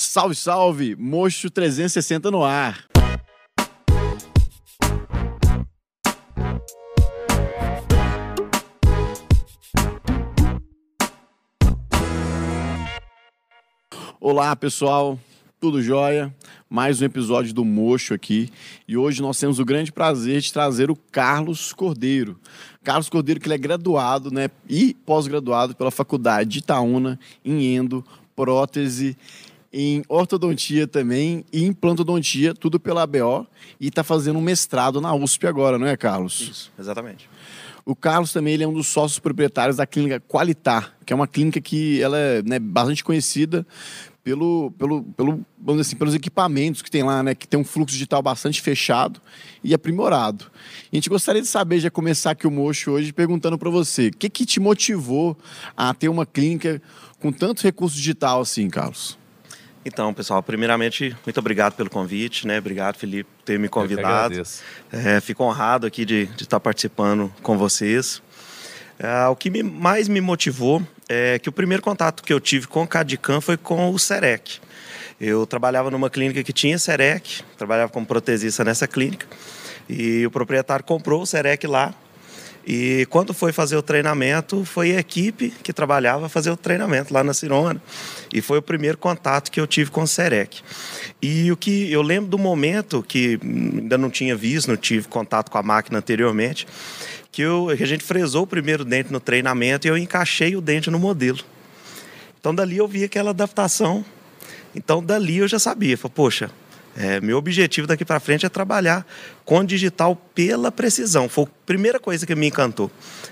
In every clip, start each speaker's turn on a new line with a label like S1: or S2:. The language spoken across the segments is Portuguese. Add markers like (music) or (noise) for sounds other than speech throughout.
S1: Salve, salve! Mocho 360 no ar. Olá, pessoal. Tudo jóia? Mais um episódio do Mocho aqui. E hoje nós temos o grande prazer de trazer o Carlos Cordeiro. Carlos Cordeiro, que ele é graduado né, e pós-graduado pela Faculdade de Itaúna em endo, prótese em ortodontia também e implantodontia, tudo pela ABO, e está fazendo um mestrado na USP agora, não é, Carlos?
S2: Isso, exatamente.
S1: O Carlos também ele é um dos sócios proprietários da clínica Qualitar, que é uma clínica que ela é né, bastante conhecida pelo, pelo, pelo, vamos assim, pelos equipamentos que tem lá, né? Que tem um fluxo digital bastante fechado e aprimorado. E a gente gostaria de saber, já começar aqui o Mocho hoje, perguntando para você, o que, que te motivou a ter uma clínica com tanto recurso digital assim, Carlos?
S2: Então, pessoal, primeiramente, muito obrigado pelo convite, né? Obrigado, Felipe, por ter me convidado. É, fico honrado aqui de, de estar participando com vocês. É, o que me, mais me motivou é que o primeiro contato que eu tive com o CADICAM foi com o SEREC. Eu trabalhava numa clínica que tinha SEREC, trabalhava como protesista nessa clínica, e o proprietário comprou o SEREC lá, e quando foi fazer o treinamento, foi a equipe que trabalhava fazer o treinamento lá na Cirona. E foi o primeiro contato que eu tive com o Serec. E o que eu lembro do momento que ainda não tinha visto, não tive contato com a máquina anteriormente, que, eu, que a gente fresou o primeiro dente no treinamento e eu encaixei o dente no modelo. Então dali eu vi aquela adaptação. Então dali eu já sabia, falei, poxa, é, meu objetivo daqui para frente é trabalhar com digital pela precisão. Foi a primeira coisa que me encantou.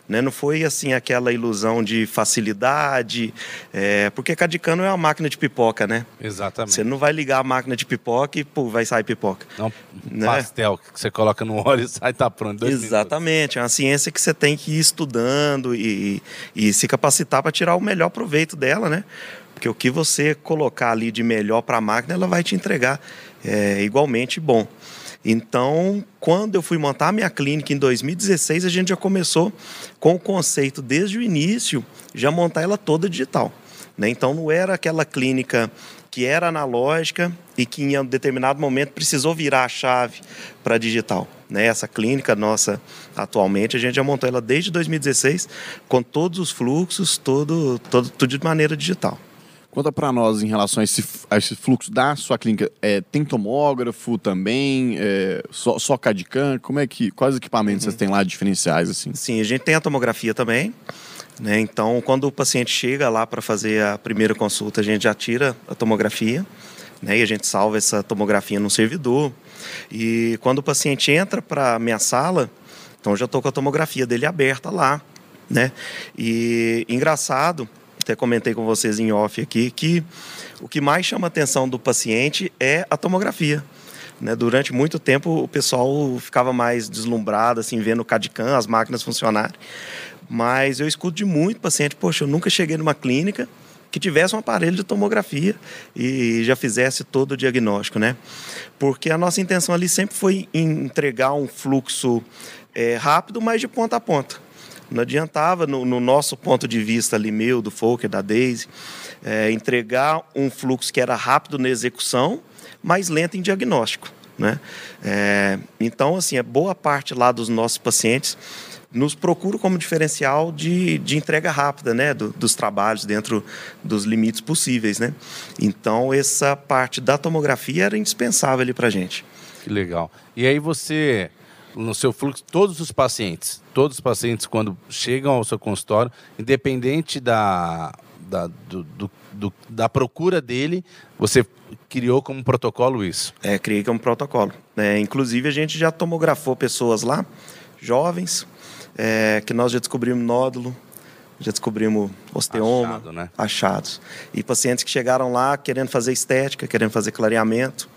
S2: Né? Não foi assim aquela ilusão de facilidade, é, porque Cadicano é uma máquina de pipoca, né?
S3: Exatamente.
S2: Você não vai ligar a máquina de pipoca e pô, vai sair pipoca.
S3: Não, né? pastel que você coloca no óleo e sai tá pronto.
S2: Exatamente. É uma ciência que você tem que ir estudando e, e se capacitar para tirar o melhor proveito dela, né? Porque o que você colocar ali de melhor para a máquina, ela vai te entregar é, igualmente bom. Então, quando eu fui montar a minha clínica em 2016, a gente já começou com o conceito desde o início, já montar ela toda digital. Né? Então, não era aquela clínica que era analógica e que em um determinado momento precisou virar a chave para digital. Né? Essa clínica nossa, atualmente, a gente já montou ela desde 2016, com todos os fluxos, todo, todo, tudo de maneira digital.
S1: Conta para nós em relação a esse, a esse, fluxo da sua clínica. É, tem tomógrafo também? É, só, só CAD-CAM? Como é que, quais equipamentos uhum. vocês têm lá diferenciais? assim?
S2: Sim, a gente tem a tomografia também. Né? Então, quando o paciente chega lá para fazer a primeira consulta, a gente já tira a tomografia né? e a gente salva essa tomografia no servidor. E quando o paciente entra para a minha sala, então já estou com a tomografia dele aberta lá. Né? E engraçado até comentei com vocês em off aqui, que o que mais chama a atenção do paciente é a tomografia. Né? Durante muito tempo o pessoal ficava mais deslumbrado, assim, vendo o CAD-CAM, as máquinas funcionarem. Mas eu escuto de muito paciente, poxa, eu nunca cheguei numa clínica que tivesse um aparelho de tomografia e já fizesse todo o diagnóstico, né? Porque a nossa intenção ali sempre foi entregar um fluxo é, rápido, mas de ponta a ponta. Não adiantava, no, no, nosso ponto de vista ali, meu, do Folker, da Daisy, é, entregar um fluxo que era rápido na execução, mas lento em diagnóstico. Né? É, então, assim, a boa parte lá dos nossos pacientes nos procuram como diferencial de, de entrega rápida né? Do, dos trabalhos dentro dos limites possíveis. Né? Então, essa parte da tomografia era indispensável ali para a gente.
S3: Que legal. E aí você no seu fluxo todos os pacientes, todos os pacientes quando chegam ao seu consultório, independente da, da, do, do, do, da procura dele, você criou como protocolo isso?
S2: É, criei como protocolo. É, inclusive a gente já tomografou pessoas lá, jovens, é, que nós já descobrimos nódulo, já descobrimos osteoma, Achado, né? achados. E pacientes que chegaram lá querendo fazer estética, querendo fazer clareamento.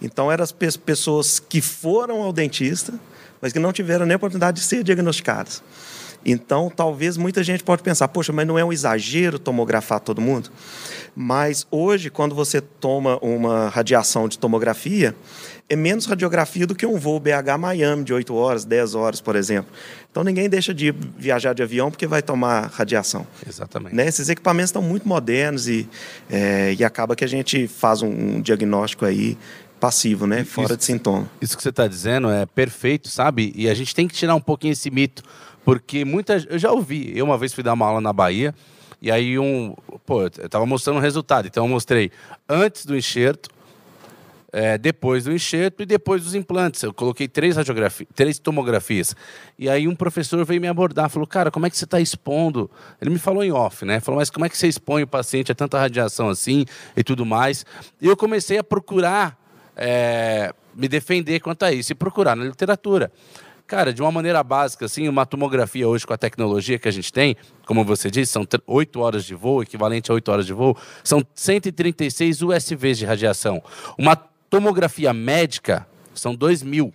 S2: Então eram as pessoas que foram ao dentista, mas que não tiveram nem a oportunidade de ser diagnosticadas. Então, talvez muita gente pode pensar, poxa, mas não é um exagero tomografar todo mundo? Mas hoje, quando você toma uma radiação de tomografia, é menos radiografia do que um voo BH-Miami de 8 horas, 10 horas, por exemplo. Então ninguém deixa de viajar de avião porque vai tomar radiação.
S3: Exatamente.
S2: Né? Esses equipamentos estão muito modernos e, é, e acaba que a gente faz um, um diagnóstico aí passivo, né? Fora
S3: Isso-
S2: de sintoma.
S3: Isso que você está dizendo é perfeito, sabe? E a gente tem que tirar um pouquinho esse mito, porque muita, eu já ouvi. Eu uma vez fui dar uma aula na Bahia e aí um, pô, eu tava mostrando o resultado. Então eu mostrei antes do enxerto, é, depois do enxerto e depois dos implantes. Eu coloquei três radiografias, três tomografias. E aí um professor veio me abordar, falou, cara, como é que você está expondo? Ele me falou em off, né? Falou, mas como é que você expõe o paciente a tanta radiação assim e tudo mais? E eu comecei a procurar é, me defender quanto a isso e procurar na literatura. Cara, de uma maneira básica, assim, uma tomografia hoje com a tecnologia que a gente tem, como você disse, são 8 horas de voo, equivalente a 8 horas de voo, são 136 USVs de radiação. Uma tomografia médica são 2 mil.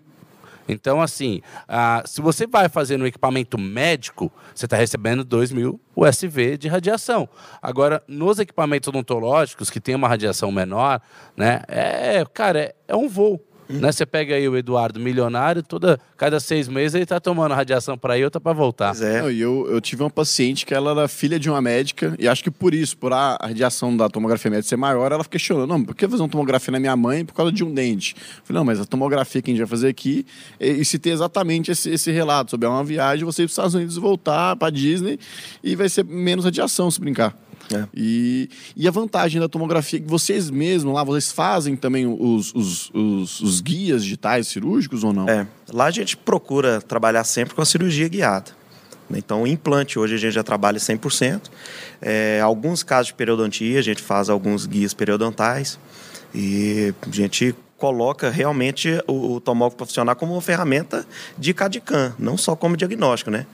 S3: Então, assim, ah, se você vai fazer no equipamento médico, você está recebendo 2 mil USV de radiação. Agora, nos equipamentos odontológicos, que tem uma radiação menor, né, é, cara, é, é um voo. Né? Você pega aí o Eduardo, milionário, toda, cada seis meses ele está tomando radiação para ir, outra para voltar.
S2: Pois é.
S1: Não, e eu, eu tive uma paciente que ela era filha de uma médica, e acho que por isso, por a, radiação da tomografia médica ser maior, ela questionou, não, por que fazer uma tomografia na minha mãe por causa de um dente? Eu falei, não, mas a tomografia que a gente vai fazer aqui, e, e se ter exatamente esse, esse relato sobre uma viagem, você ir para os Estados Unidos e voltar para Disney, e vai ser menos radiação se brincar.
S2: É.
S1: E, e a vantagem da tomografia é que vocês mesmos lá, vocês fazem também os, os, os, os guias digitais cirúrgicos ou não?
S2: É, lá a gente procura trabalhar sempre com a cirurgia guiada. Então, o implante hoje a gente já trabalha 100%. É, alguns casos de periodontia, a gente faz alguns guias periodontais. E a gente coloca realmente o, o tomógrafo profissional como uma ferramenta de CAD-CAM, não só como diagnóstico, né?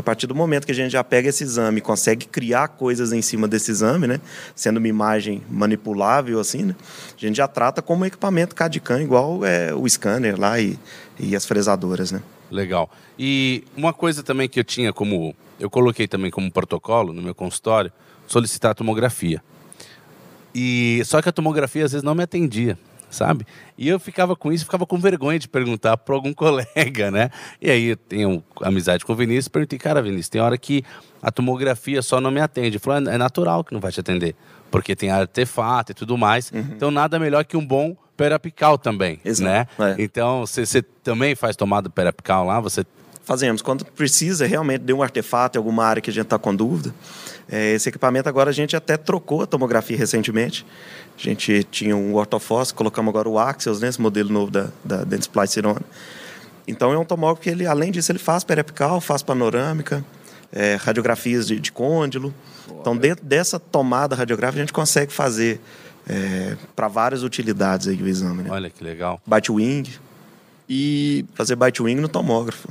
S2: Que a partir do momento que a gente já pega esse exame consegue criar coisas em cima desse exame, né? Sendo uma imagem manipulável assim, né? A gente já trata como um equipamento CAD-CAM, igual é, o scanner lá e, e as fresadoras, né?
S3: Legal. E uma coisa também que eu tinha como. Eu coloquei também como protocolo no meu consultório, solicitar tomografia. E só que a tomografia às vezes não me atendia, sabe? E eu ficava com isso, ficava com vergonha de perguntar para algum (laughs) colega, né? E aí eu tenho amizade com o Vinícius, perguntei, cara, Vinícius, tem hora que a tomografia só não me atende. Ele falou, é natural que não vai te atender, porque tem artefato e tudo mais. Então nada melhor que um bom periapical também,
S2: Exato,
S3: né?
S2: é.
S3: Então você também faz tomada periapical lá, você
S2: Fazemos. Quando precisa realmente de um artefato em alguma área que a gente está com dúvida, é, esse equipamento agora a gente até trocou a tomografia recentemente. A gente tinha um ortofóssil, colocamos agora o Axios, né, esse modelo novo da, da Dentsply Cirone. Então é um tomógrafo que ele, além disso, ele faz periapical, faz panorâmica, é, radiografias de, de côndilo. Então dentro dessa tomada radiográfica a gente consegue fazer para várias utilidades aí o exame. Né?
S3: Olha que legal.
S2: Bite wing,
S1: E.
S2: fazer bite wing no tomógrafo.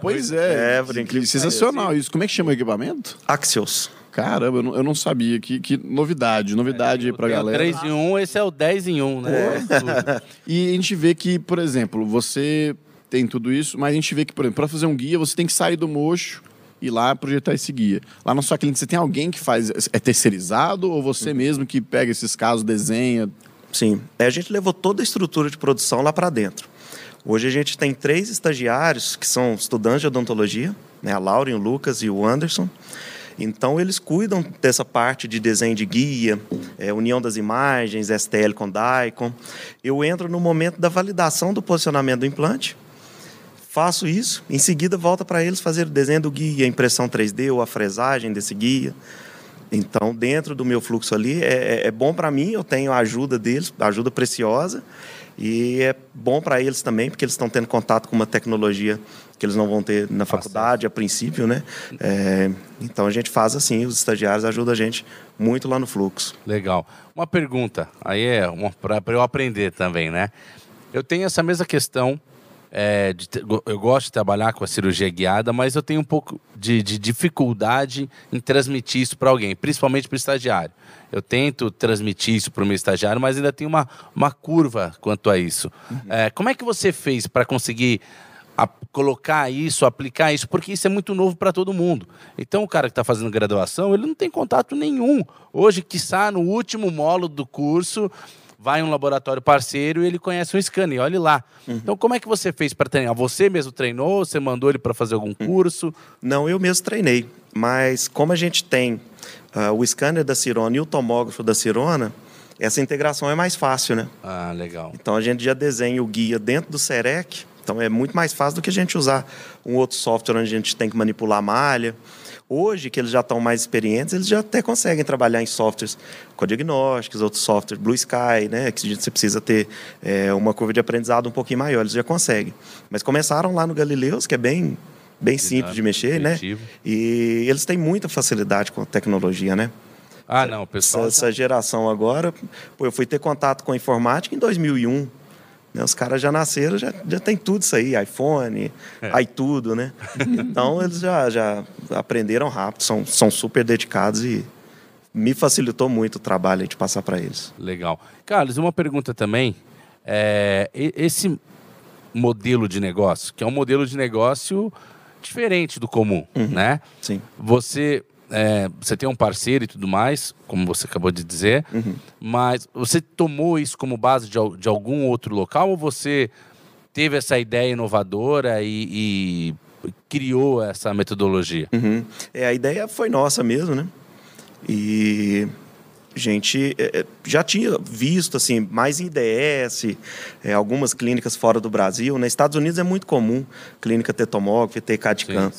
S1: Pois é. (laughs)
S2: É, que
S1: sensacional isso. Como é que chama o equipamento?
S2: Axios.
S1: Caramba, eu não, eu não sabia. Que, que novidade, novidade aí pra galera.
S3: 3 em 1, esse é o 10 em 1, né? Tudo. (laughs)
S1: E a gente vê que, por exemplo, você tem tudo isso, mas a gente vê que, por exemplo, para fazer um guia, você tem que sair do mocho e ir lá projetar esse guia. Lá na sua clínica, você tem alguém que faz. É terceirizado ou você mesmo que pega esses casos, desenha?
S2: Sim. É, a gente levou toda a estrutura de produção lá para dentro. Hoje a gente tem três estagiários que são estudantes de odontologia, né? a Lauren, o Lucas e o Anderson. Então, eles cuidam dessa parte de desenho de guia, é, união das imagens, STL com DICOM. Eu entro no momento da validação do posicionamento do implante, faço isso, em seguida volta para eles fazer o desenho do guia, a impressão 3D ou a fresagem desse guia. Então, dentro do meu fluxo ali, é, é- é bom para mim, eu tenho a ajuda deles, ajuda preciosa, e é bom para eles também, porque eles estão tendo contato com uma tecnologia que eles não vão ter na faculdade, a princípio, né? É, então, a gente faz assim, os estagiários ajudam a gente muito lá no fluxo.
S3: Legal. Uma pergunta, aí é para eu aprender também, né? Eu tenho essa mesma questão, é, de eu gosto de trabalhar com a cirurgia guiada, mas eu tenho um pouco de, de dificuldade em transmitir isso para alguém, principalmente para o estagiário. Eu tento transmitir isso para o meu estagiário, mas ainda tem uma, uma curva quanto a isso. É, como é que você fez para conseguir a colocar isso, aplicar isso, porque isso é muito novo para todo mundo. Então, o cara que está fazendo graduação, ele não tem contato nenhum. Hoje, quiçá, no último módulo do curso, vai um laboratório parceiro e ele conhece um scanner, olhe lá. Uhum. Então, como é que você fez para treinar? Você mesmo treinou? Você mandou ele para fazer algum uhum. curso?
S2: Não, eu mesmo treinei. Mas como a gente tem uh, o scanner da Cirona e o tomógrafo da Cirona, essa integração é mais fácil, né?
S3: Ah, legal.
S2: Então a gente já desenha o guia dentro do SEREC, então é muito mais fácil do que a gente usar um outro software onde a gente tem que manipular a malha. Hoje, que eles já estão mais experientes, eles já até conseguem trabalhar em softwares com diagnósticos, outros softwares, Blue Sky, né, que você precisa ter é, uma curva de aprendizado um pouquinho maior, eles já conseguem. Mas começaram lá no Galileus, que é bem, bem simples de mexer, né? E eles têm muita facilidade com a tecnologia, né?
S3: Ah, não, pessoal.
S2: Essa, essa geração agora, pô, eu fui ter contato com a informática em 2001. Né? Os caras já nasceram, já, já tem tudo isso aí, iPhone, é. iTudo, né? então eles já, já aprenderam rápido, são, são super dedicados e me facilitou muito o trabalho de passar para eles.
S3: Legal. Carlos, uma pergunta também. É, esse modelo de negócio, que é um modelo de negócio diferente do comum, uhum. né?
S2: Sim.
S3: Você é, você tem um parceiro e tudo mais, como você acabou de dizer, uhum. mas você tomou isso como base de, de, algum outro local ou você teve essa ideia inovadora e, e criou essa metodologia?
S2: Uhum. É, a ideia foi nossa mesmo, né? E a gente é, é, já tinha visto assim mais em IDS, é, algumas clínicas fora do Brasil. Nos né? Estados Unidos é muito comum clínica ter tomógrafo, ter CAD-CAM.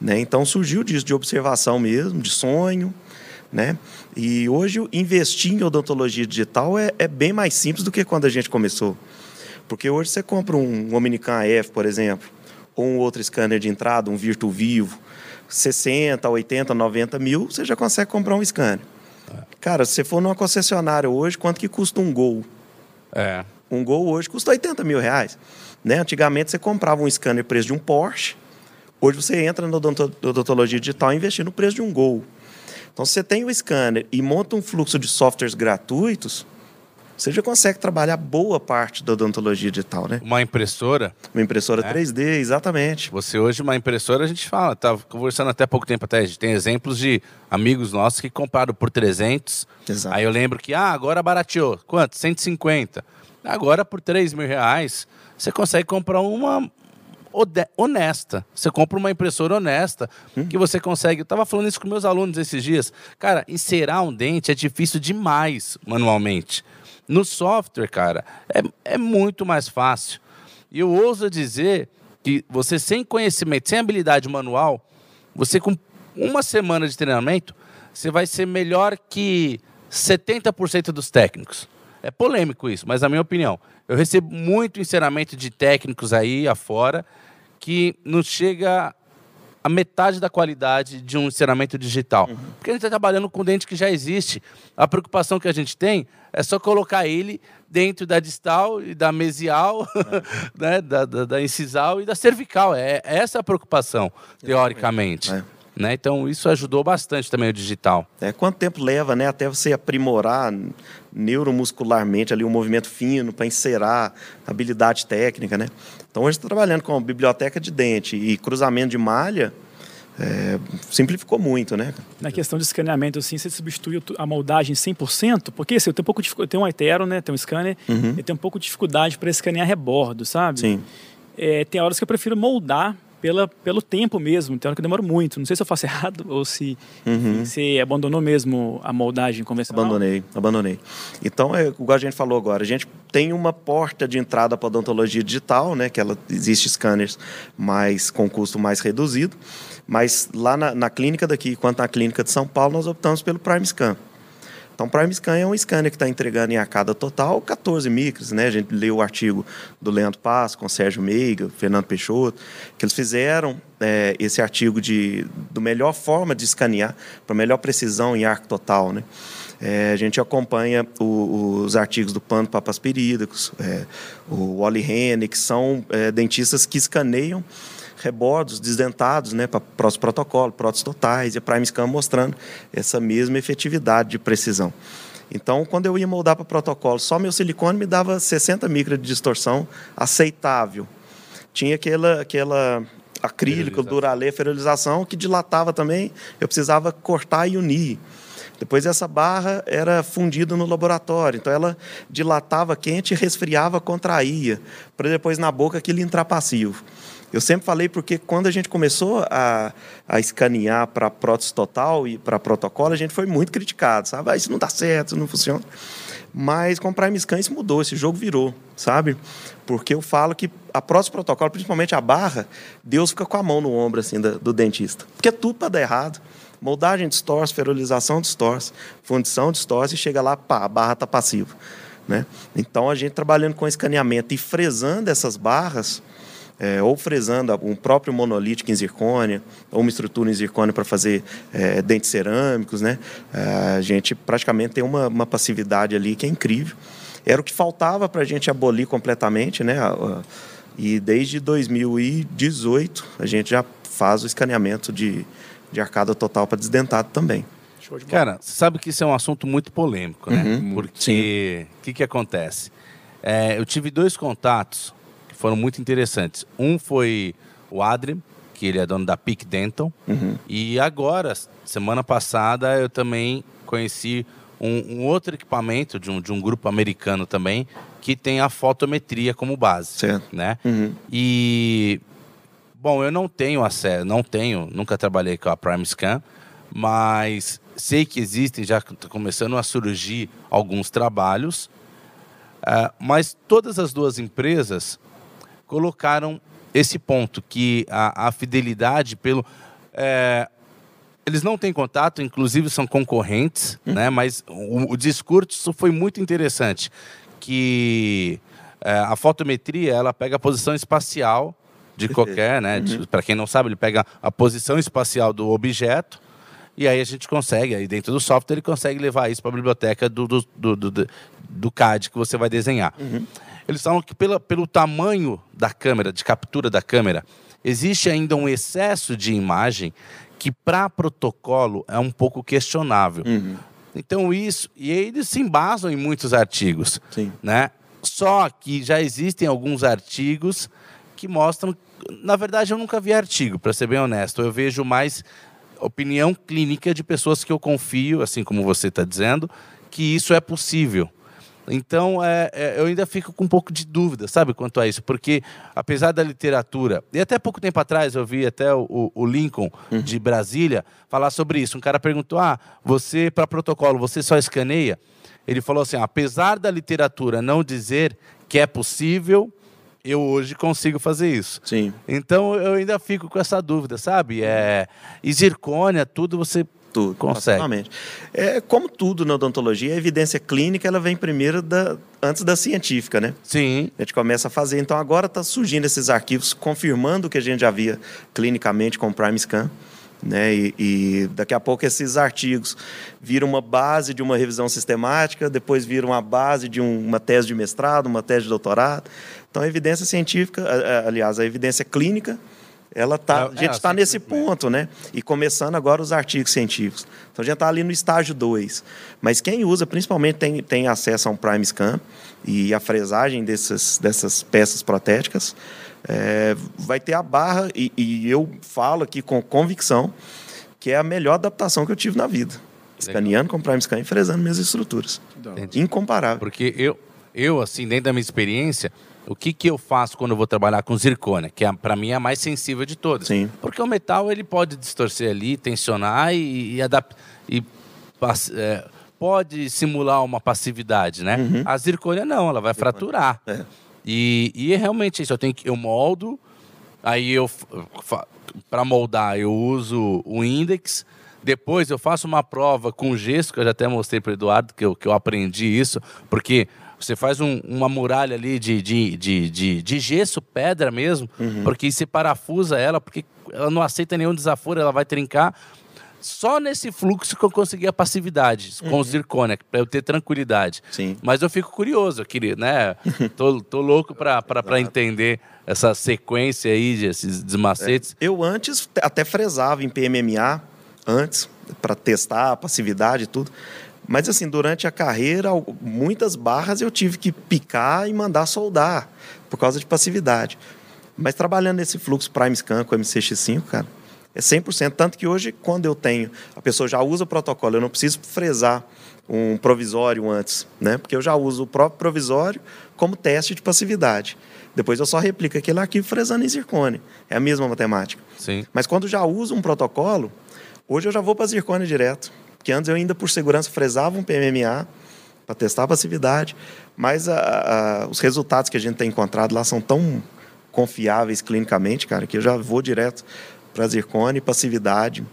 S2: Né? Então surgiu disso, de observação mesmo, de sonho. Né? E hoje investir em odontologia digital é, é bem mais simples do que quando a gente começou. Porque hoje você compra um Omnicam AF, por exemplo, ou um outro scanner de entrada, um Virtu Vivo, 60, 80, 90 mil, você já consegue comprar um scanner. Cara, se você for numa concessionária hoje, quanto que custa um Gol?
S3: É.
S2: Um Gol hoje custa 80 mil reais. Né? Antigamente você comprava um scanner preço de um Porsche. Hoje você entra na odontologia digital e investir no preço de um Gol. Então, se você tem o scanner e monta um fluxo de softwares gratuitos, você já consegue trabalhar boa parte da odontologia digital, né?
S3: Uma impressora?
S2: Uma impressora é. 3D, exatamente.
S3: Você hoje, uma impressora, a gente fala, estava conversando até pouco tempo até, a gente tem exemplos de amigos nossos que compraram por 300. Exato. Aí eu lembro que, ah, agora barateou. Quanto? 150. Agora, por 3 mil reais, você consegue comprar uma honesta. Você compra uma impressora honesta hum. que você consegue. Eu estava falando isso com meus alunos esses dias. Cara, encerar um dente é difícil demais manualmente. No software, cara, é, é muito mais fácil. E eu ouso dizer que você sem conhecimento, sem habilidade manual, você com uma semana de treinamento, você vai ser melhor que 70% dos técnicos. É polêmico isso, mas na minha opinião, eu recebo muito ensinamento de técnicos aí afora que não chega a metade da qualidade de um ensinamento digital. Uhum. Porque a gente está trabalhando com dente que já existe. A preocupação que a gente tem é só colocar ele dentro da distal e da mesial, é. (laughs) né, da, da, da, incisal e da cervical. É, é essa a preocupação, teoricamente. É. Né? Então, isso ajudou bastante também o digital.
S2: É, quanto tempo leva né, até você aprimorar neuromuscularmente ali um movimento fino para encerar habilidade técnica, né? Então hoje está trabalhando com biblioteca de dente e cruzamento de malha, é, simplificou muito, né?
S4: Na questão de escaneamento, assim, você substitui a moldagem 100%? Porque assim, eu tenho um pouco de eu tenho um Itero, né? Tem um scanner, uhum. eu tenho um pouco de dificuldade para escanear rebordo, sabe?
S2: Sim.
S4: É, tem horas que eu prefiro moldar pela, pelo tempo mesmo. Tem hora que demora muito. Não sei se eu faço errado ou se uhum. você abandonou mesmo a moldagem convencional.
S2: Abandonei, abandonei. Então, é igual a gente falou agora, a gente tem uma porta de entrada para a odontologia digital, né? Que ela existe scanners mais com custo mais reduzido. Mas lá na, na clínica daqui, quanto na clínica de São Paulo, nós optamos pelo Prime Scan. Então, Prime Scan é um scanner que está entregando em cada total 14 micros, né? A gente leu o artigo do Leandro Paz com Sérgio Meiga, Fernando Peixoto, que eles fizeram é, esse artigo de do melhor forma de escanear para melhor precisão em arco total, né? É, a gente acompanha o, os artigos do Pano Papaspirídicos, é, o Wally Hennig, que são é, dentistas que escaneiam rebordos desdentados né, para próximo protocolo, próteses totais e a Prime Scan mostrando essa mesma efetividade de precisão. Então, quando eu ia moldar para protocolo, só meu silicone me dava 60 micras de distorção aceitável. tinha aquela, aquela acrílico, duralê, ferilização, que dilatava também. Eu precisava cortar e unir. Depois essa barra era fundida no laboratório, então ela dilatava quente, resfriava, contraía, para depois na boca aquilo entrar passivo. Eu sempre falei porque quando a gente começou a, a escanear para prótese total e para protocolo, a gente foi muito criticado, sabe? Ah, isso não dá certo, isso não funciona. Mas com o Prime Scan isso mudou, esse jogo virou, sabe? Porque eu falo que a prótese protocolo, principalmente a barra, Deus fica com a mão no ombro assim do, do dentista. Porque tudo para dar errado. Moldagem distorce, ferolização distorce, fundição distorce e chega lá, pá, a barra está passiva. Né? Então, a gente trabalhando com escaneamento e fresando essas barras, é, ou fresando um próprio monolítico em zircônia, ou uma estrutura em zircônia para fazer é, dentes cerâmicos, né? É, a gente praticamente tem uma, uma, passividade ali que é incrível. Era o que faltava para a gente abolir completamente, né? E desde 2018 a gente já faz o escaneamento de, de arcada total para desdentado também.
S3: De Cara, você sabe que isso é um assunto muito polêmico, né? Uhum, Porque o que, que acontece? É, eu tive dois contatos foram muito interessantes. Um foi o Adrien, que ele é dono da Peak Dental. Uhum. E agora, semana passada, eu também conheci um, um, outro equipamento de um, de um grupo americano também, que tem a fotometria como base. Certo. Né? Uhum. E Bom, eu não tenho acesso, não tenho, nunca trabalhei com a Prime Scan, mas sei que existem, já está começando a surgir alguns trabalhos, uh, mas todas as duas empresas colocaram esse ponto, que a, a fidelidade pelo... É, eles não têm contato, inclusive são concorrentes, hum. né? mas o, o, discurso foi muito interessante, que é, a fotometria ela pega a posição espacial de qualquer, né? Uhum. Para quem não sabe, ele pega a posição espacial do objeto e aí a gente consegue, aí dentro do software, ele consegue levar isso para a biblioteca do, do, do, do, do CAD que você vai desenhar. Uhum. Eles falam que pela, pelo tamanho da câmera, de captura da câmera, existe ainda um excesso de imagem que para protocolo é um pouco questionável. Uhum. Então isso, e eles se embasam em muitos artigos, Sim. né? Só que já existem alguns artigos que mostram na verdade, eu nunca vi artigo, para ser bem honesto. Eu vejo mais opinião clínica de pessoas que eu confio, assim como você está dizendo, que isso é possível. Então, é, é, eu ainda fico com um pouco de dúvida, sabe, quanto a isso, porque apesar da literatura, e até pouco tempo atrás eu vi até o, o Lincoln uhum. de Brasília falar sobre isso. Um cara perguntou: ah, você, para protocolo, você só escaneia? Ele falou assim: apesar da literatura não dizer que é possível, eu hoje consigo fazer isso.
S2: Sim.
S3: Então eu ainda fico com essa dúvida, sabe? É, e zircônia, tudo você tudo, consegue.
S2: É, como tudo na odontologia, a evidência clínica ela vem primeiro da, antes da científica, né?
S3: Sim.
S2: A gente começa a fazer. Então agora está surgindo esses arquivos confirmando o que a gente já via clinicamente com o Prime Scan. Né? E, e, daqui a pouco esses artigos viram uma base de uma revisão sistemática, depois viram a base de um, uma tese de mestrado, uma tese de doutorado. Então, a evidência científica, aliás, a evidência clínica, ela tá, é, a gente está é, nesse ponto, né? E começando agora os artigos científicos. Então, a gente está ali no estágio 2. Mas quem usa, principalmente, tem, tem acesso a um Prime Scan e a fresagem dessas, dessas peças protéticas, é, vai ter a barra, e, e, eu falo aqui com convicção, que é a melhor adaptação que eu tive na vida. Escaneando com Prime Scan e fresando minhas estruturas. Entendi. Incomparável.
S3: Porque eu, eu, assim, dentro da minha experiência, o que, que eu faço quando eu vou trabalhar com zircônia, que é, para mim é a mais sensível de todas.
S2: Sim.
S3: Porque o metal ele pode distorcer ali, tensionar e, e adaptar. E, é, pode simular uma passividade, né? Uhum. A zircônia não, ela vai fraturar. É. E, e é realmente isso. Eu tenho que eu moldo, aí eu para moldar eu uso o index. Depois eu faço uma prova com gesso, que eu já até mostrei para o Eduardo que eu, que eu aprendi isso, porque você faz um, uma muralha ali de, de, de, de, de gesso, pedra mesmo, uhum. porque você parafusa ela, porque ela não aceita nenhum desaforo, ela vai trincar. Só nesse fluxo que eu consegui a passividade uhum. com o zircônia, para eu ter tranquilidade.
S2: Sim.
S3: Mas eu fico curioso, eu queria, né? (laughs) tô, tô louco para entender essa sequência aí, desses desmacetes.
S2: É. Eu antes até fresava em PMMA, antes, para testar a passividade e tudo. Mas assim, durante a carreira, muitas barras eu tive que picar e mandar soldar por causa de passividade. Mas trabalhando nesse fluxo Prime Scan com MCX5, cara, é 100%. Tanto que hoje, quando eu tenho, a pessoa já usa o protocolo, eu não preciso fresar um provisório antes, né? Porque eu já uso o próprio provisório como teste de passividade. Depois eu só replico aquele arquivo fresando em zircone. É a mesma matemática.
S3: Sim.
S2: Mas quando já uso um protocolo, hoje eu já vou para zircone direto. Porque antes eu ainda, por segurança, fresava um PMMA para testar a passividade. Mas a, a, os resultados que a gente tem encontrado lá são tão confiáveis clinicamente, cara, que eu já vou direto para zircone, passividade,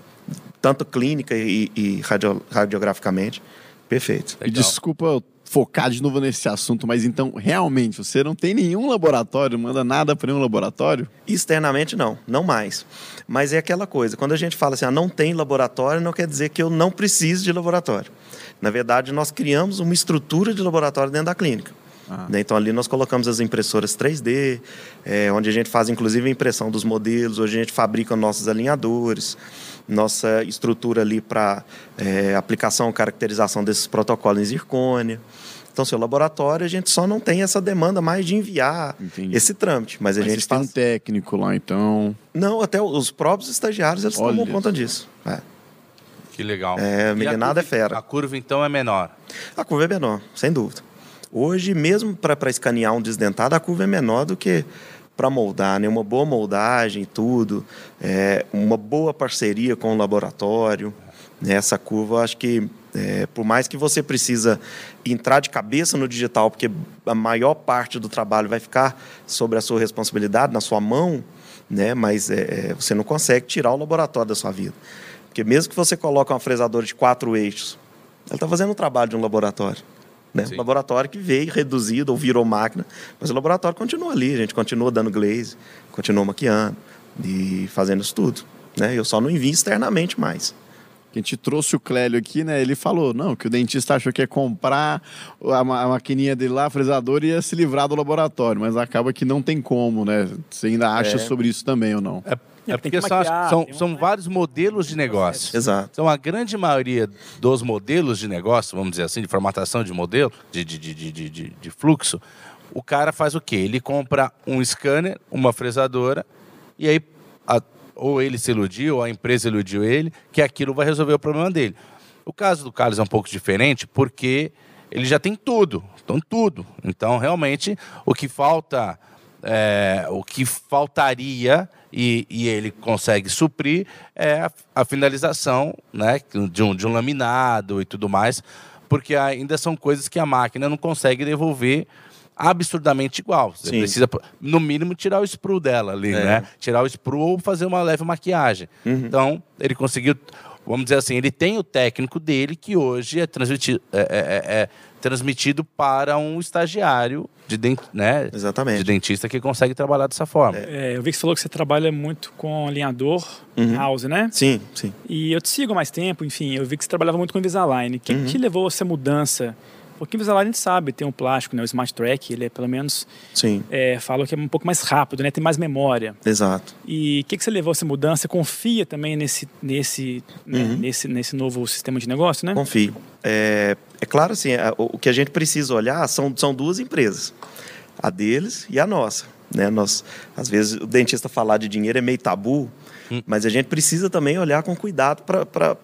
S2: tanto clínica e, e radio, radiograficamente. Perfeito.
S1: E desculpa focar de novo nesse assunto, mas então, realmente, você não tem nenhum laboratório, manda nada para nenhum laboratório?
S2: Externamente, não, não mais. Mas é aquela coisa, quando a gente fala assim, ah, não tem laboratório, não quer dizer que eu não preciso de laboratório. Na verdade, nós criamos uma estrutura de laboratório dentro da clínica. Ah. Né, então, ali nós colocamos as impressoras 3D, é, onde a gente faz, inclusive, a impressão dos modelos, hoje a gente fabrica nossos alinhadores, nossa estrutura ali para é, aplicação, caracterização desses protocolos em zircônia. Então, seu laboratório, a gente só não tem essa demanda mais de enviar Entendi. esse trâmite. Mas a
S1: mas
S2: gente
S1: faz... tem um técnico lá, então.
S2: Não, até os próprios estagiários eles Olha tomam conta disso. É.
S3: Que legal.
S2: É, Milenada é fera.
S3: A curva, então, é menor?
S2: A curva é menor, sem dúvida. Hoje, mesmo para escanear um desdentado, a curva é menor do que para moldar, né? Uma boa moldagem, tudo, é, uma boa parceria com o laboratório. Né? Essa curva, acho que é, por mais que você precisa entrar de cabeça no digital, porque a maior parte do trabalho vai ficar sobre a sua responsabilidade, na sua mão, né? Mas é, é você não consegue tirar o laboratório da sua vida, porque mesmo que você coloque uma fresadora de quatro eixos, ela está fazendo o trabalho de um laboratório. Né? Um laboratório que veio reduzido ou virou máquina, mas o laboratório continua ali, a gente continua dando glaze, continua maquiando e fazendo isso tudo. Né? Eu só não envio externamente mais.
S1: A gente trouxe o Clélio aqui, né? Ele falou, não, que o dentista achou que ia comprar a, a maquininha dele lá, a fresadora, e ia se livrar do laboratório, mas acaba que não tem como, né? Você ainda acha é. sobre isso também ou não?
S3: É é porque maquiar, são, são, são vários modelos de negócio.
S2: Exato.
S3: Então, a grande maioria dos modelos de negócio, vamos dizer assim, de formatação de modelo, de, de, de, de, de, de fluxo, o cara faz o quê? Ele compra um scanner, uma fresadora, e aí a, ou ele se iludiu, ou a empresa iludiu ele, que aquilo vai resolver o problema dele. O caso do Carlos é um pouco diferente, porque ele já tem tudo, então tudo. Então, realmente, o que falta, é, o que faltaria e, e ele consegue suprir é a, a, finalização né, de, um, de um laminado e tudo mais, porque ainda são coisas que a máquina não consegue devolver absurdamente igual. Você Sim. precisa, no mínimo, tirar o sprue dela ali, é. né? Tirar o sprue ou fazer uma leve maquiagem. Uhum. Então, ele conseguiu, vamos dizer assim, ele tem o técnico dele que hoje é transmitido, é, é, é, é transmitido para um estagiário de, dent, né,
S2: Exatamente.
S3: de dentista que consegue trabalhar dessa forma.
S4: É, eu vi que você falou que você trabalha muito com alinhador uhum. house, né?
S2: Sim, sim.
S4: E eu te sigo há mais tempo, enfim, eu vi que você trabalhava muito com Invisalign. O que, uhum. que te levou a essa mudança? Porque o Invisalign a gente sabe, tem um plástico, né? O Smart Track, ele é pelo menos.
S2: Sim.
S4: É, fala que é um pouco mais rápido, né? Tem mais memória.
S2: Exato.
S4: E o que, que você levou a essa mudança? Você confia também nesse, nesse, né? uhum. nesse, nesse novo sistema de negócio, né?
S2: Confio. É, é claro, assim, o que a gente precisa olhar são, são duas empresas, a deles e a nossa. Né? Nós, às vezes, o dentista falar de dinheiro é meio tabu, hum. mas a gente precisa também olhar com cuidado para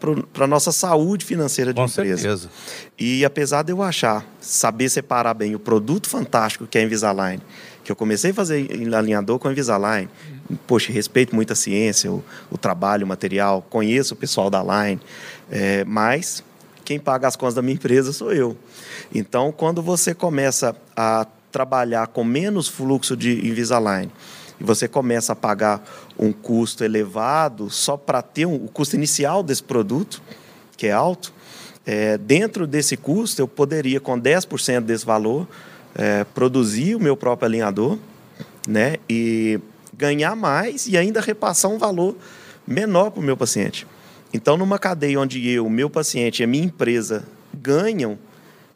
S2: a nossa saúde financeira de
S3: com
S2: empresa.
S3: Certeza.
S2: E apesar de eu achar, saber separar bem o produto fantástico que é a Invisalign, que eu comecei a fazer em alinhador com a Invisalign, poxa, respeito muito a ciência, o, o trabalho, o material, conheço o pessoal da Line, é, mas quem paga as contas da minha empresa sou eu. Então, quando você começa a trabalhar com menos fluxo de Invisalign e você começa a pagar um custo elevado só para ter um, o custo inicial desse produto, que é alto, é, dentro desse custo eu poderia, com 10% desse valor, é, produzir o meu próprio alinhador né, e ganhar mais e ainda repassar um valor menor para o meu paciente. Então, numa cadeia onde eu, meu paciente e a minha empresa ganham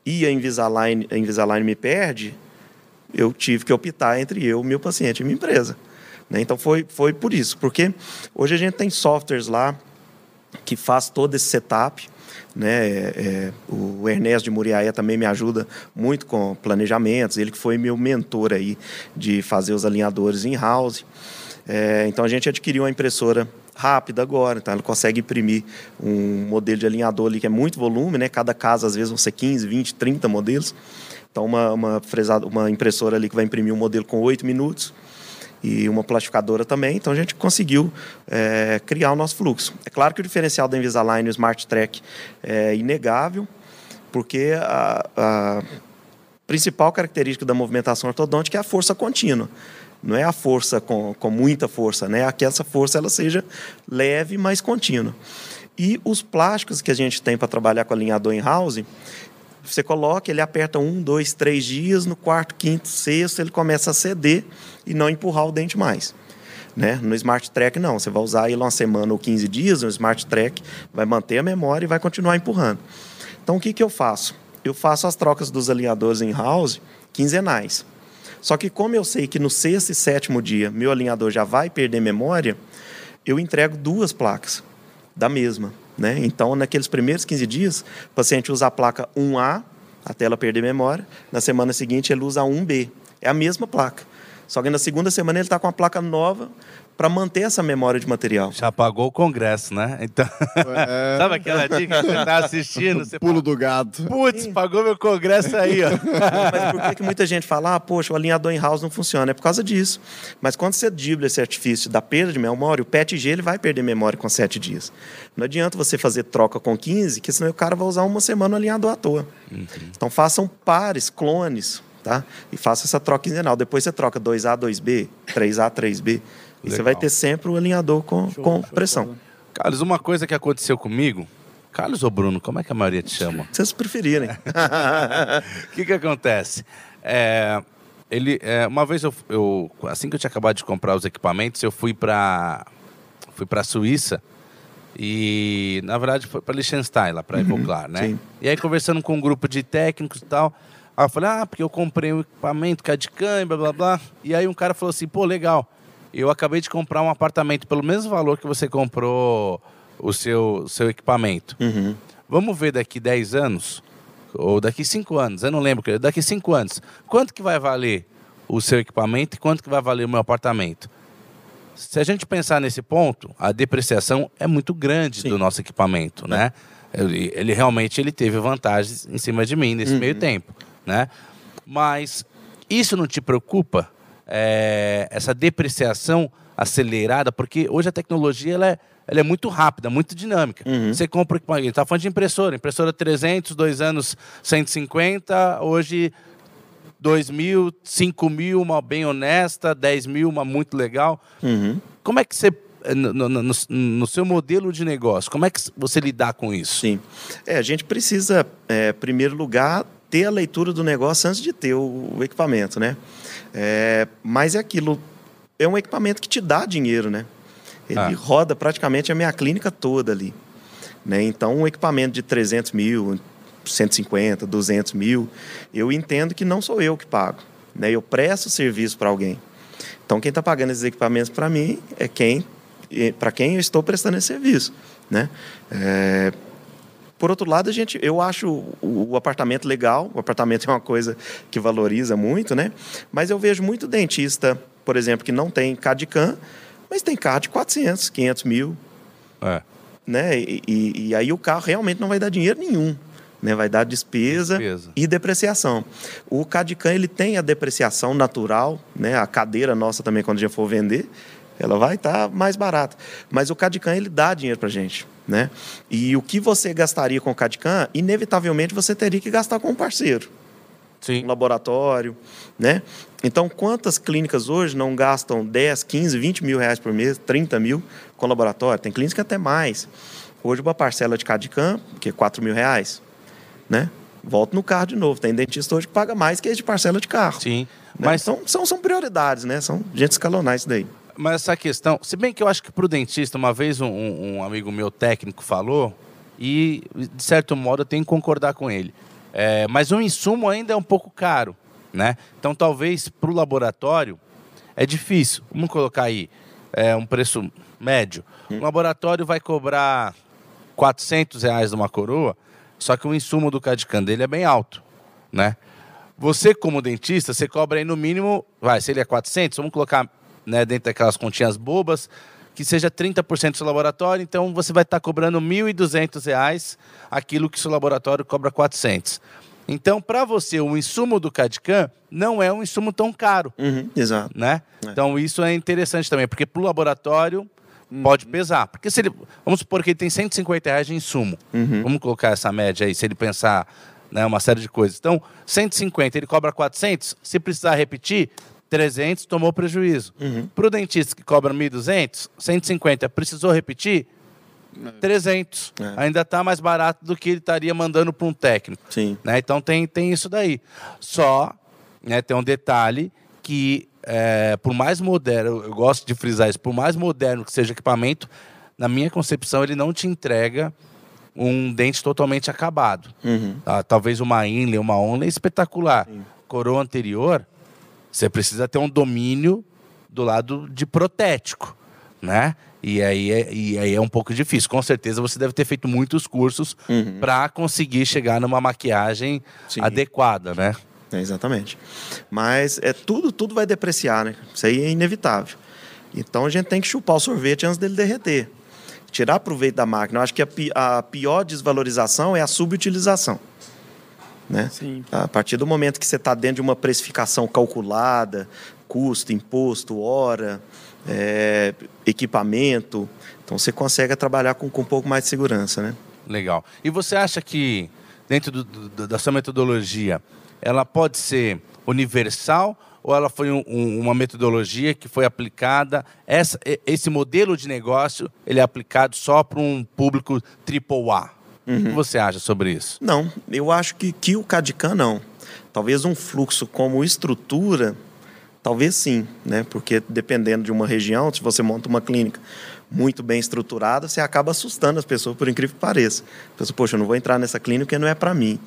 S2: e a Invisalign, a Invisalign me perde, eu tive que optar entre eu, meu paciente e minha empresa. Né? Então, foi, foi por isso. Porque hoje a gente tem softwares lá que faz todo esse setup. Né? É, é, o Ernesto de Muriaé também me ajuda muito com planejamentos. Ele que foi meu mentor aí de fazer os alinhadores em house. É, então a gente adquiriu uma impressora rápida agora, então ela consegue imprimir um modelo de alinhador ali que é muito volume, né? Cada casa às vezes vão ser 15, 20, 30 modelos. Então uma, uma, fresada, uma impressora ali que vai imprimir um modelo com 8 minutos e uma plastificadora também. Então a gente conseguiu é, criar o nosso fluxo. É claro que o diferencial da Invisalign e o Smart Track é inegável, porque a, a principal característica da movimentação ortodôntica é a força contínua. Não é a força com, com muita força, né? que essa força ela seja leve, mas contínua. E os plásticos que a gente tem para trabalhar com alinhador em house, você coloca, ele aperta um, dois, três dias, no quarto, quinto, sexto, ele começa a ceder e não empurrar o dente mais. Né? No Smart Track, não. Você vai usar ele uma semana ou 15 dias, no Smart Track vai manter a memória e vai continuar empurrando. Então, o que, que eu faço? Eu faço as trocas dos alinhadores em house quinzenais. Só que como eu sei que no sexto e sétimo dia meu alinhador já vai perder memória, eu entrego duas placas da mesma. Né? Então, naqueles primeiros 15 dias, o paciente usa a placa 1A até ela perder memória. Na semana seguinte, ele usa a 1B. É a mesma placa. Só que na segunda semana ele está com a placa nova para manter essa memória de material.
S3: Já pagou o congresso, né? Então, é... (laughs) sabe aquela dica que você está assistindo? Você
S1: Pulo fala, do gato.
S3: Putz, pagou meu congresso aí, ó. (laughs)
S2: Mas por que, que muita gente fala, ah, poxa, o alinhador em house não funciona? É por causa disso. Mas quando você dribla esse artifício da perda de memória, o PETG ele vai perder memória com 7 dias. Não adianta você fazer troca com 15, que senão o cara vai usar uma semana o alinhador à toa. Uhum. Então façam pares, clones, tá? E faça essa troca quinzenal. Depois você troca 2A, 2B, 3A, 3B. E você vai ter sempre o alinhador com, show, com show, pressão. Show.
S3: Carlos, uma coisa que aconteceu comigo. Carlos ou Bruno, como é que a maioria te chama?
S2: Vocês preferirem.
S3: O (laughs) que, que acontece? É, ele, é, uma vez eu, eu, assim que eu tinha acabado de comprar os equipamentos, eu fui para fui para a Suíça e na verdade foi para Liechtenstein lá para uhum, Evoclar, né? Sim. E aí conversando com um grupo de técnicos e tal, aí eu falei ah porque eu comprei um equipamento CAD-CAM e blá blá blá. E aí um cara falou assim pô legal, eu acabei de comprar um apartamento pelo mesmo valor que você comprou o seu, seu equipamento. Uhum. Vamos ver daqui 10 anos, ou daqui 5 anos, eu não lembro, daqui 5 anos, quanto que vai valer o seu equipamento e quanto que vai valer o meu apartamento? Se a gente pensar nesse ponto, a depreciação é muito grande Sim. do nosso equipamento, é. né? Ele, ele, realmente ele teve vantagens em cima de mim nesse uhum. meio tempo, né? Mas isso não te preocupa? É, essa depreciação acelerada, porque hoje a tecnologia ela é, ela é muito rápida, muito dinâmica. Uhum. Você compra equipamento, está falando de impressora, impressora 300, dois anos 150, hoje 2 mil, 5 mil, uma bem honesta, 10 mil, uma muito legal. Uhum. Como é que você no, no, no, no, seu modelo de negócio, como é que você lidar com isso?
S2: Sim. É, a gente precisa, é, em primeiro lugar, ter a leitura do negócio antes de ter o, o equipamento, né? É, mas é aquilo, é um equipamento que te dá dinheiro, né? Ele ah. roda praticamente a minha clínica toda ali. Né? Então, um equipamento de 300 mil, 150, 200 mil, eu entendo que não sou eu que pago. Né? Eu presto serviço para alguém. Então, quem está pagando esses equipamentos para mim é quem, para quem eu estou prestando esse serviço. Né? É, por outro lado, a gente, eu acho o, apartamento legal, o apartamento (laughs) é uma coisa que valoriza muito, né? Mas eu vejo muito dentista, por exemplo, que não tem CAD-CAM, mas tem carro de 400, 500 mil. É. Né? E, e, e, aí o carro realmente não vai dar dinheiro nenhum. Né? Vai dar despesa, despesa. e depreciação. O CAD-CAM ele tem a depreciação natural, né? a cadeira nossa também, quando a gente for vender, ela vai estar tá mais barata. Mas o CAD-CAM ele dá dinheiro para gente. Né? E o que você gastaria com o CAD-CAM, inevitavelmente você teria que gastar com um parceiro. Sim. Um laboratório, né? Então, quantas clínicas hoje não gastam 10, 15, 20 mil reais por mês, 30 mil com laboratório? Tem clínica até mais. Hoje, uma parcela de CAD-CAM, que é 4 mil reais, né? Volto no carro de novo. Tem dentista hoje que paga mais que esse de parcela de carro.
S3: Sim.
S2: Né? Mas então, são, são prioridades, né? São gente escalonar isso daí.
S3: Mas essa questão, se bem que eu acho que para o dentista, uma vez um, um, amigo meu técnico falou, e de certo modo eu tenho que concordar com ele. É, mas o insumo ainda é um pouco caro, né? Então talvez para o laboratório é difícil. Vamos colocar aí é, um preço médio. O laboratório vai cobrar 400 reais numa coroa, só que o insumo do CAD-CAM dele é bem alto, né? Você, como dentista, você cobra aí no mínimo, vai, se ele é 400, vamos colocar né, dentro daquelas continhas bobas, que seja 30% do seu laboratório, então você vai estar cobrando R$ 1.200 aquilo que o seu laboratório cobra 400. Então, para você, o insumo do CAD-CAM não é um insumo tão caro.
S2: Uhum, exato.
S3: Né? É. Então, isso é interessante também, porque para o laboratório uhum. pode pesar. Porque se ele. Vamos supor que ele tem 150 reais de insumo. Uhum. Vamos colocar essa média aí, se ele pensar né, uma série de coisas. Então, 150, ele cobra 400, se precisar repetir, 300 tomou prejuízo. Uhum. Para o dentista que cobra 1.200, 150 precisou repetir, 300. É. Ainda está mais barato do que ele estaria mandando para um técnico.
S2: Sim.
S3: Né? Então tem, tem isso daí. Só né, tem um detalhe que, é, por mais moderno, eu gosto de frisar isso, por mais moderno que seja o equipamento, na minha concepção, ele não te entrega um dente totalmente acabado. Uhum. Tá? Talvez uma Inlay, uma Onlay espetacular. Sim. Coroa anterior, você precisa ter um domínio do lado de protético, né? E aí, é, e aí é um pouco difícil. Com certeza você deve ter feito muitos cursos uhum. para conseguir chegar numa maquiagem Sim. adequada, né?
S2: É, exatamente. Mas é tudo, tudo vai depreciar, né? Isso aí é inevitável. Então a gente tem que chupar o sorvete antes dele derreter. Tirar proveito da máquina. Eu acho que a, a pior desvalorização é a subutilização. Né?
S4: Sim.
S2: A partir do momento que você está dentro de uma precificação calculada, custo, imposto, hora, é, equipamento, então você consegue trabalhar com, com um pouco mais de segurança. Né?
S3: Legal. E você acha que, dentro do, do, da sua metodologia, ela pode ser universal ou ela foi um, um, uma metodologia que foi aplicada, essa, esse modelo de negócio, ele é aplicado só para um público AAA? Uhum. O que você acha sobre isso?
S2: Não, eu acho que, que o CADCAM não. Talvez um fluxo como estrutura, talvez sim, né? Porque dependendo de uma região, se você monta uma clínica muito bem estruturada, você acaba assustando as pessoas, por incrível que pareça. A pessoa, poxa, eu não vou entrar nessa clínica porque não é para mim.